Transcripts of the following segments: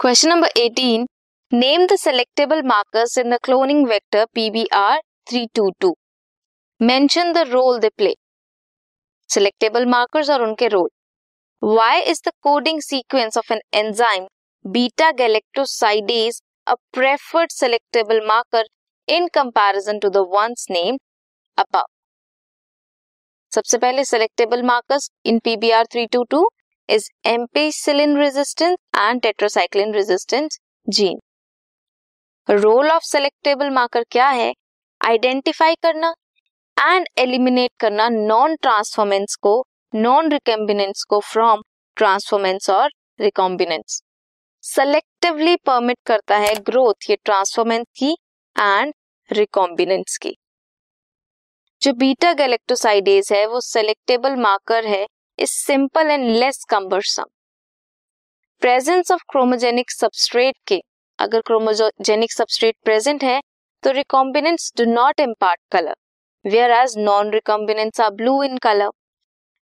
Question number 18. Name the selectable markers in the cloning vector PBR322. Mention the role they play. Selectable markers और उनके role. Why is the coding sequence of an enzyme beta galactosidase a preferred selectable marker in comparison to the ones named above? सबसे पहले selectable markers in PBR322 is ampicillin resistance and tetracycline resistance gene. Role of selectable marker क्या है? Identify करना and eliminate करना non transformants को non recombinants को from transformants और recombinants selectively permit करता है ग्रोथ ये ट्रांसफॉर्मेंस की एंड रिकॉम्बिनेंस की. जो बीटा गैलेक्टोसाइडेज है, वो सेलेक्टेबल मार्कर है is simple and less cumbersome. Presence of chromogenic substrate के अगर क्रोमोजेनिक सबस्ट्रेट प्रेजेंट है तो recombinants do not impart colour whereas non recombinants are blue in colour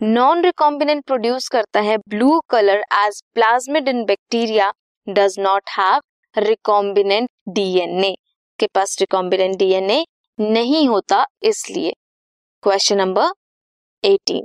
non recombinant produce करता है blue colour as plasmid in bacteria does not have recombinant DNA के पास recombinant DNA नहीं होता, इसलिए। Question number 18